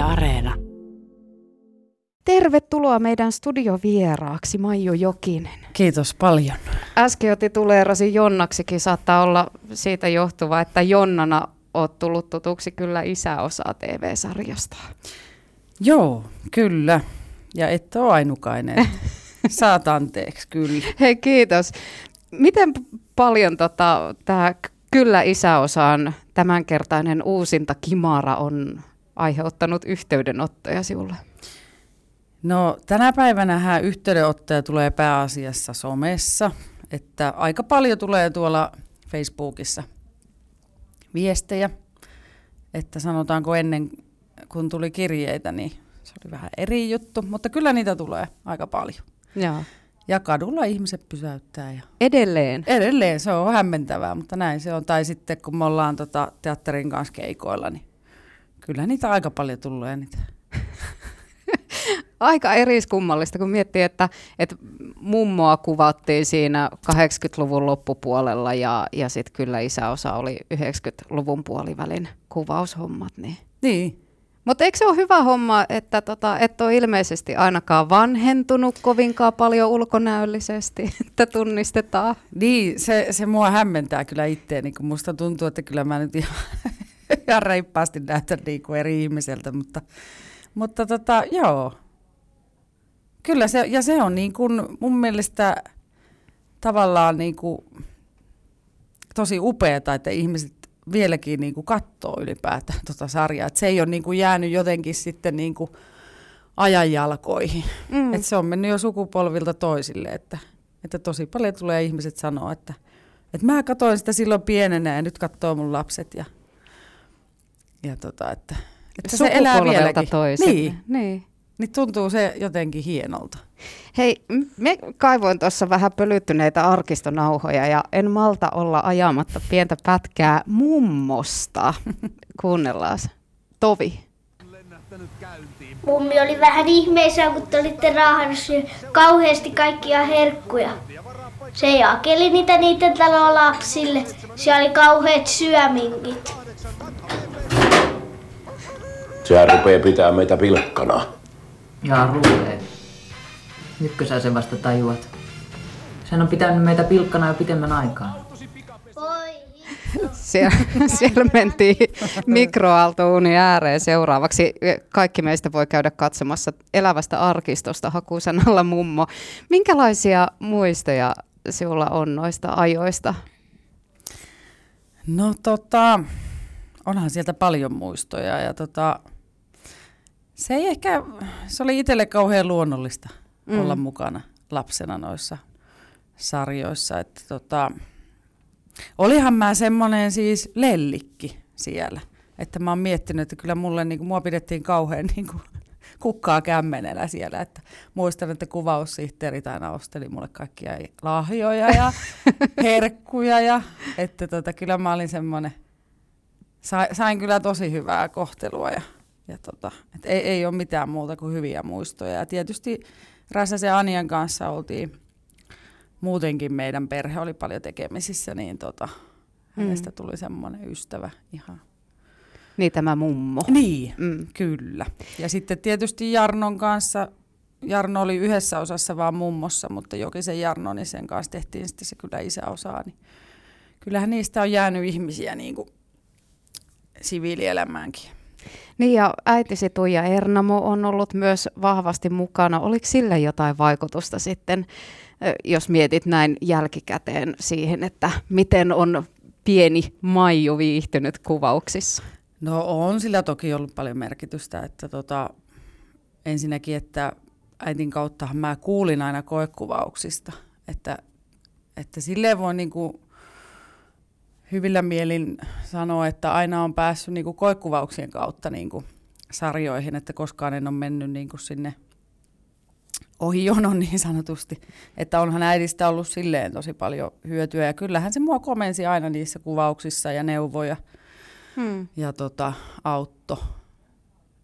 Yle Areena. Tervetuloa meidän studiovieraaksi Maiju Jokinen. Kiitos paljon. Äsken otti tuleerasi Jonnaksikin, saattaa olla siitä johtuva, että Jonnana oot tullut tutuksi kyllä isäosaa TV-sarjasta. Joo, kyllä. Ja et ole ainukainen. Saat anteeksi, kyllä. Hei kiitos. Miten paljon tota, tämä Kyllä isäosaan tämänkertainen uusinta Kimara on aiheuttanut yhteydenottoja sinulle? No tänä päivänä yhteydenottoja tulee pääasiassa somessa, että aika paljon tulee tuolla Facebookissa viestejä, että sanotaanko ennen kun tuli kirjeitä, niin se oli vähän eri juttu, mutta kyllä niitä tulee aika paljon. Joo. Ja kadulla ihmiset pysäyttää. Ja edelleen? Edelleen, se on hämmentävää, mutta näin se on. Tai sitten kun me ollaan tota, teatterin kanssa keikoilla, niin kyllä niitä aika paljon tulee niitä. aika eriskummallista, kun miettii, että, että mummoa kuvattiin siinä 80-luvun loppupuolella ja, ja sitten kyllä isäosa oli 90-luvun puolivälin kuvaushommat. Niin. niin. Mutta eikö se ole hyvä homma, että tota, et ole ilmeisesti ainakaan vanhentunut kovinkaan paljon ulkonäöllisesti, että tunnistetaan? Niin, se, se mua hämmentää kyllä itteeni, kun musta tuntuu, että kyllä mä nyt ihan, ihan reippaasti näytän niin kuin eri ihmiseltä, mutta, mutta tota, joo. Kyllä se, ja se on niin kuin mun mielestä tavallaan niin kuin tosi upeaa, että ihmiset vieläkin niin kuin katsoo ylipäätään tuota sarjaa. Et se ei ole niin kuin jäänyt jotenkin sitten niin kuin ajanjalkoihin. Mm. Et se on mennyt jo sukupolvilta toisille, että, että tosi paljon tulee ihmiset sanoa, että, että mä katsoin sitä silloin pienenä ja nyt katsoo mun lapset. Ja, ja tota, että, että se elää vieläkin. Toiselle. Niin. niin niin tuntuu se jotenkin hienolta. Hei, me kaivoin tuossa vähän pölyttyneitä arkistonauhoja ja en malta olla ajamatta pientä pätkää mummosta. Kuunnellaan. Tovi. Mummi oli vähän ihmeissään, kun te olitte raahannut kauheasti kaikkia herkkuja. Se jakeli niitä niiden talon lapsille. Se oli kauheat syöminkit. Sehän rupeaa pitää meitä pilkkana. Jaa, ruulee. Nytkö sä sen vasta tajuat? Sen on pitänyt meitä pilkkana jo pitemmän aikaa. Siellä, siellä mentiin mikroaaltouuni ääreen seuraavaksi. Kaikki meistä voi käydä katsomassa elävästä arkistosta hakusanalla mummo. Minkälaisia muistoja sinulla on noista ajoista? No tota, onhan sieltä paljon muistoja ja tota, se ei ehkä, se oli itselle kauhean luonnollista mm. olla mukana lapsena noissa sarjoissa. Että tota, olihan mä semmoinen siis lellikki siellä. Että mä oon miettinyt, että kyllä mulle, niin kuin, mua pidettiin kauhean niin kuin, kukkaa kämmenellä siellä. Että muistan, että kuvaussihteerit aina osteli mulle kaikkia lahjoja ja herkkuja. Ja, että tota, kyllä mä olin semmoinen, sain kyllä tosi hyvää kohtelua ja ja tota, et ei, ei ole mitään muuta kuin hyviä muistoja. Ja tietysti Räsäsen ja Anian kanssa oltiin, muutenkin meidän perhe oli paljon tekemisissä, niin tota, mm. hänestä tuli semmoinen ystävä ihan. Niin tämä mummo. Niin, mm. kyllä. Ja sitten tietysti Jarnon kanssa, Jarno oli yhdessä osassa vaan mummossa, mutta Jokisen Jarno, niin sen kanssa tehtiin sitten se kyllä isäosaa. Niin kyllähän niistä on jäänyt ihmisiä niin kuin siviilielämäänkin. Niin ja äitisi Tuija Ernamo on ollut myös vahvasti mukana. Oliko sillä jotain vaikutusta sitten, jos mietit näin jälkikäteen siihen, että miten on pieni Maiju viihtynyt kuvauksissa? No on sillä toki ollut paljon merkitystä, että tota, ensinnäkin, että äitin kautta mä kuulin aina koekuvauksista, että, että silleen voi niinku hyvillä mielin sanoa, että aina on päässyt niin kuin koekuvauksien kautta niin kuin sarjoihin, että koskaan en ole mennyt niin kuin sinne ohi jonon niin sanotusti. Että onhan äidistä ollut silleen tosi paljon hyötyä ja kyllähän se mua komensi aina niissä kuvauksissa ja neuvoja hmm. ja tota, autto.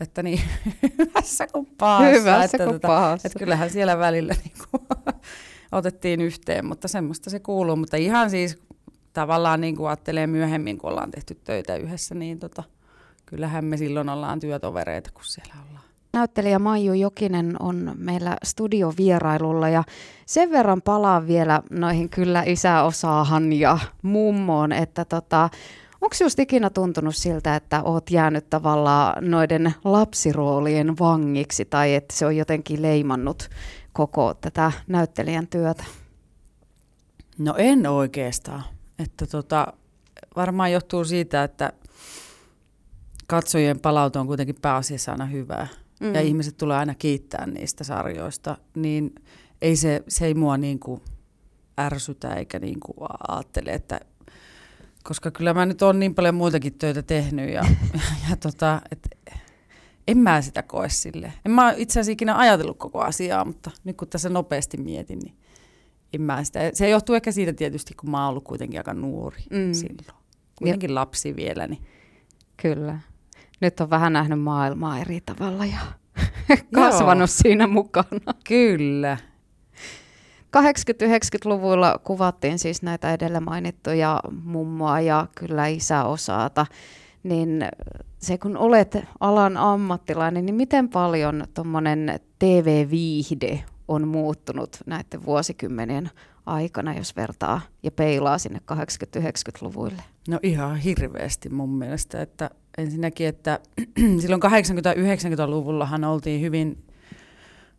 Että niin hyvässä kuin pahassa. Hyvässä että, kuin tota, pahassa. Että kyllähän siellä välillä niin kuin, otettiin yhteen, mutta semmoista se kuuluu. Mutta ihan siis tavallaan niin kuin ajattelee myöhemmin, kun ollaan tehty töitä yhdessä, niin tota, kyllähän me silloin ollaan työtovereita, kun siellä ollaan. Näyttelijä Maiju Jokinen on meillä studiovierailulla ja sen verran palaan vielä noihin kyllä isäosaahan ja mummoon, että tota, onko just ikinä tuntunut siltä, että oot jäänyt tavallaan noiden lapsiroolien vangiksi tai että se on jotenkin leimannut koko tätä näyttelijän työtä? No en oikeastaan. Että tota, varmaan johtuu siitä, että katsojien palautu on kuitenkin pääasiassa aina hyvää. Mm. Ja ihmiset tulee aina kiittää niistä sarjoista. Niin ei se, se ei mua niin kuin ärsytä eikä niin kuin ajattele, että koska kyllä mä nyt on niin paljon muitakin töitä tehnyt ja, ja, ja tota, et, en mä sitä koe sille. En mä itse asiassa ikinä ajatellut koko asiaa, mutta nyt kun tässä nopeasti mietin, niin en mä sitä. Se johtuu ehkä siitä tietysti, kun mä oon ollut kuitenkin aika nuori mm. silloin. Kuitenkin ja. lapsi vielä. Niin. Kyllä. Nyt on vähän nähnyt maailmaa eri tavalla ja kasvanut siinä mukana. Kyllä. 80-90-luvulla kuvattiin siis näitä edellä mainittuja mummoa ja kyllä isäosaata, niin se kun olet alan ammattilainen, niin miten paljon tuommoinen TV-viihde on muuttunut näiden vuosikymmenien aikana, jos vertaa ja peilaa sinne 80-90-luvuille? No ihan hirveästi mun mielestä, että ensinnäkin, että silloin 80-90-luvullahan oltiin hyvin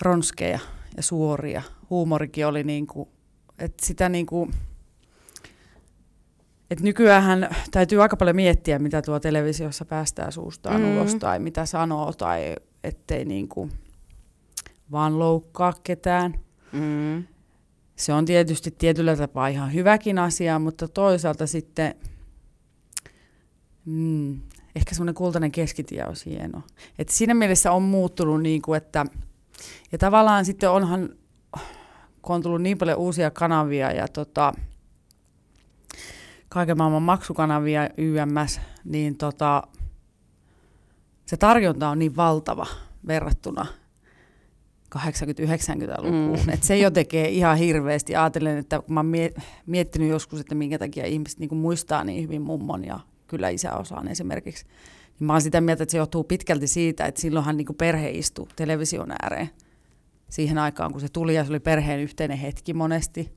ronskeja ja suoria. Huumorikin oli niin kuin, että sitä niin kuin, että nykyään täytyy aika paljon miettiä, mitä tuo televisiossa päästään suustaan mm. ulos tai mitä sanoo tai ettei niin kuin vaan loukkaa ketään. Mm. Se on tietysti tietyllä tapaa ihan hyväkin asia, mutta toisaalta sitten mm, ehkä semmoinen kultainen keskitie on hieno. Et siinä mielessä on muuttunut, niin kuin, että ja tavallaan sitten onhan, kun on tullut niin paljon uusia kanavia ja tota, kaiken maailman maksukanavia YMS, niin tota, se tarjonta on niin valtava verrattuna 80-90-lukuun. Mm. Et se jo tekee ihan hirveästi. Ajattelen, että kun mä oon miettinyt joskus, että minkä takia ihmiset niin muistaa niin hyvin mummon ja kyllä isäosaan esimerkiksi, niin mä oon sitä mieltä, että se johtuu pitkälti siitä, että silloinhan niin perhe istui television ääreen siihen aikaan, kun se tuli ja se oli perheen yhteinen hetki monesti.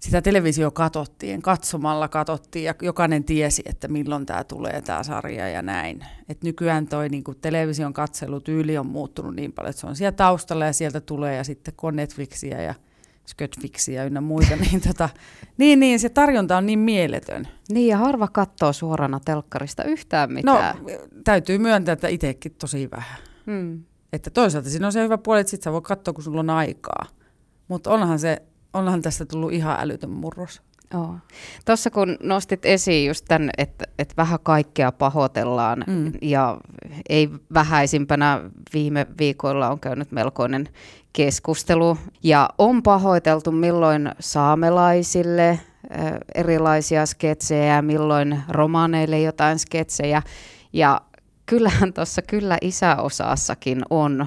Sitä televisio katsottiin, katsomalla katsottiin ja jokainen tiesi, että milloin tämä tulee tämä sarja ja näin. Et nykyään toi niin television katselutyyli on muuttunut niin paljon, että se on siellä taustalla ja sieltä tulee ja sitten kun on Netflixiä ja Skötfixiä ynnä muita, niin, tota, niin, niin se tarjonta on niin mieletön. Niin ja harva katsoo suorana telkkarista yhtään mitään. No täytyy myöntää, että itsekin tosi vähän. Hmm. Että toisaalta siinä on se hyvä puoli, että sit sä voi katsoa, kun sulla on aikaa. Mutta onhan, se, onhan tästä tullut ihan älytön murros. Oh. Tuossa kun nostit esiin just tämän, että, että vähän kaikkea pahoitellaan mm. ja ei vähäisimpänä viime viikoilla on käynyt melkoinen keskustelu ja on pahoiteltu milloin saamelaisille erilaisia sketsejä, milloin romaneille jotain sketsejä ja kyllähän tuossa kyllä isäosassakin on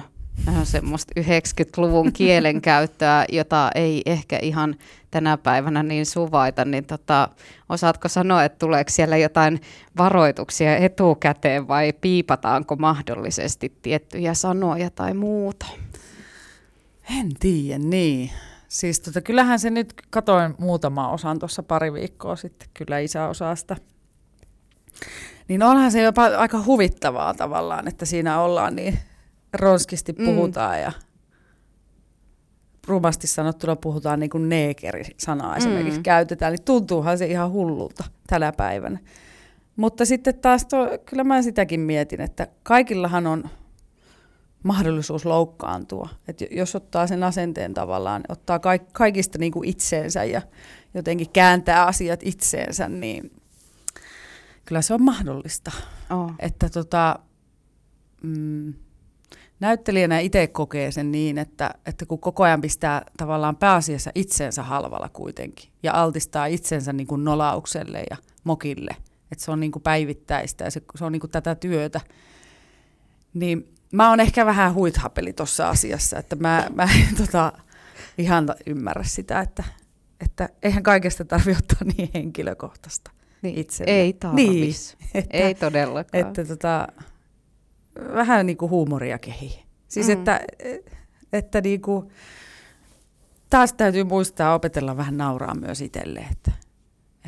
semmoista 90-luvun kielenkäyttöä, jota ei ehkä ihan tänä päivänä niin suvaita, niin tota, osaatko sanoa, että tuleeko siellä jotain varoituksia etukäteen vai piipataanko mahdollisesti tiettyjä sanoja tai muuta? En tiedä, niin. Siis tota, kyllähän se nyt, katoin muutama osan tuossa pari viikkoa sitten, kyllä isäosasta. Niin onhan se jopa aika huvittavaa tavallaan, että siinä ollaan niin ronskisti mm. puhutaan mm. ja rumasti sanottuna puhutaan niin kuin neekeri-sanaa mm. esimerkiksi käytetään, niin tuntuuhan se ihan hullulta tänä päivänä. Mutta sitten taas, to, kyllä mä sitäkin mietin, että kaikillahan on mahdollisuus loukkaantua. Et jos ottaa sen asenteen tavallaan, ottaa kaikista niin kuin itseensä ja jotenkin kääntää asiat itseensä, niin kyllä se on mahdollista. Oh. Että tota, mm, näyttelijänä itse kokee sen niin, että, että kun koko ajan pistää tavallaan pääasiassa itseensä halvalla kuitenkin ja altistaa itsensä niin kuin nolaukselle ja mokille, että se on niin kuin päivittäistä ja se, se on niin kuin tätä työtä, niin mä oon ehkä vähän huithapeli tuossa asiassa, että mä, mä en tota, ihan ymmärrä sitä, että, että eihän kaikesta tarvitse ottaa niin henkilökohtaista. Niin, itselle. Ei tarvis. Niin, että, ei todellakaan. Että tota, vähän niin kuin huumoria kehii. Siis Mm. että, että niin kuin, taas täytyy muistaa opetella vähän nauraa myös itselle, että,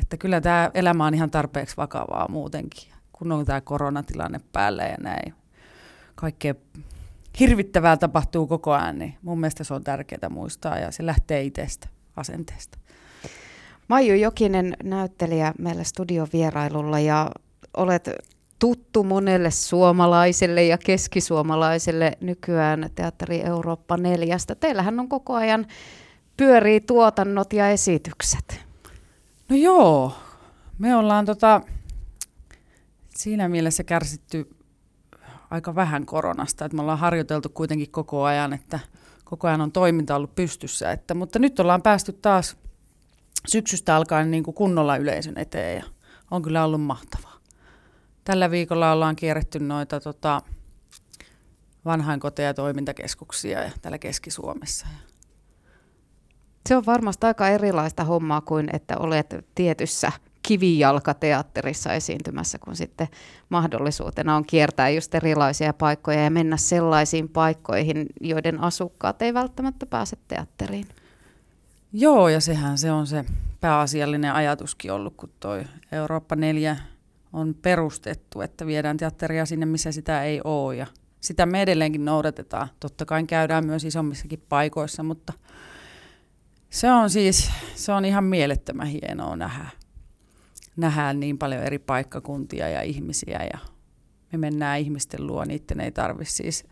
että kyllä tämä elämä on ihan tarpeeksi vakavaa muutenkin, kun on tämä koronatilanne päällä ja näin. Kaikkea hirvittävää tapahtuu koko ajan, niin mun mielestä se on tärkeää muistaa ja se lähtee itsestä, asenteesta. Maiju Jokinen, näyttelijä meillä studion vierailulla ja olet tuttu monelle suomalaiselle ja keskisuomalaiselle nykyään Teatteri Eurooppa neljästä. Teillähän on koko ajan pyörii tuotannot ja esitykset. No joo, me ollaan tota, siinä mielessä kärsitty aika vähän koronasta, että me ollaan harjoiteltu kuitenkin koko ajan, että koko ajan on toiminta ollut pystyssä, että, mutta nyt ollaan päästy taas syksystä alkaen niin kuin kunnolla yleisön eteen ja on kyllä ollut mahtavaa. Tällä viikolla ollaan kierretty noita tota, vanhainkoteja ja toimintakeskuksia ja täällä Keski-Suomessa. Se on varmasti aika erilaista hommaa kuin että olet tietyssä kivijalkateatterissa esiintymässä, kun sitten mahdollisuutena on kiertää just erilaisia paikkoja ja mennä sellaisiin paikkoihin, joiden asukkaat ei välttämättä pääse teatteriin. Joo, ja sehän se on se pääasiallinen ajatuskin ollut, kun toi Eurooppa 4 on perustettu, että viedään teatteria sinne, missä sitä ei ole. Ja sitä me edelleenkin noudatetaan. Totta kai käydään myös isommissakin paikoissa, mutta se on siis, se on ihan mielettömän hienoa nähdä. Nähdään niin paljon eri paikkakuntia ja ihmisiä ja me mennään ihmisten luo, niiden ei tarvitse siis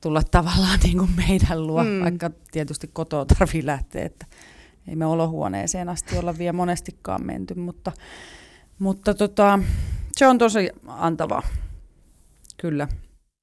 tulla tavallaan niin kuin meidän luo, mm. vaikka tietysti kotoa tarvii lähteä, että ei me olohuoneeseen asti olla vielä monestikaan menty, mutta, mutta tota, se on tosi antava, kyllä.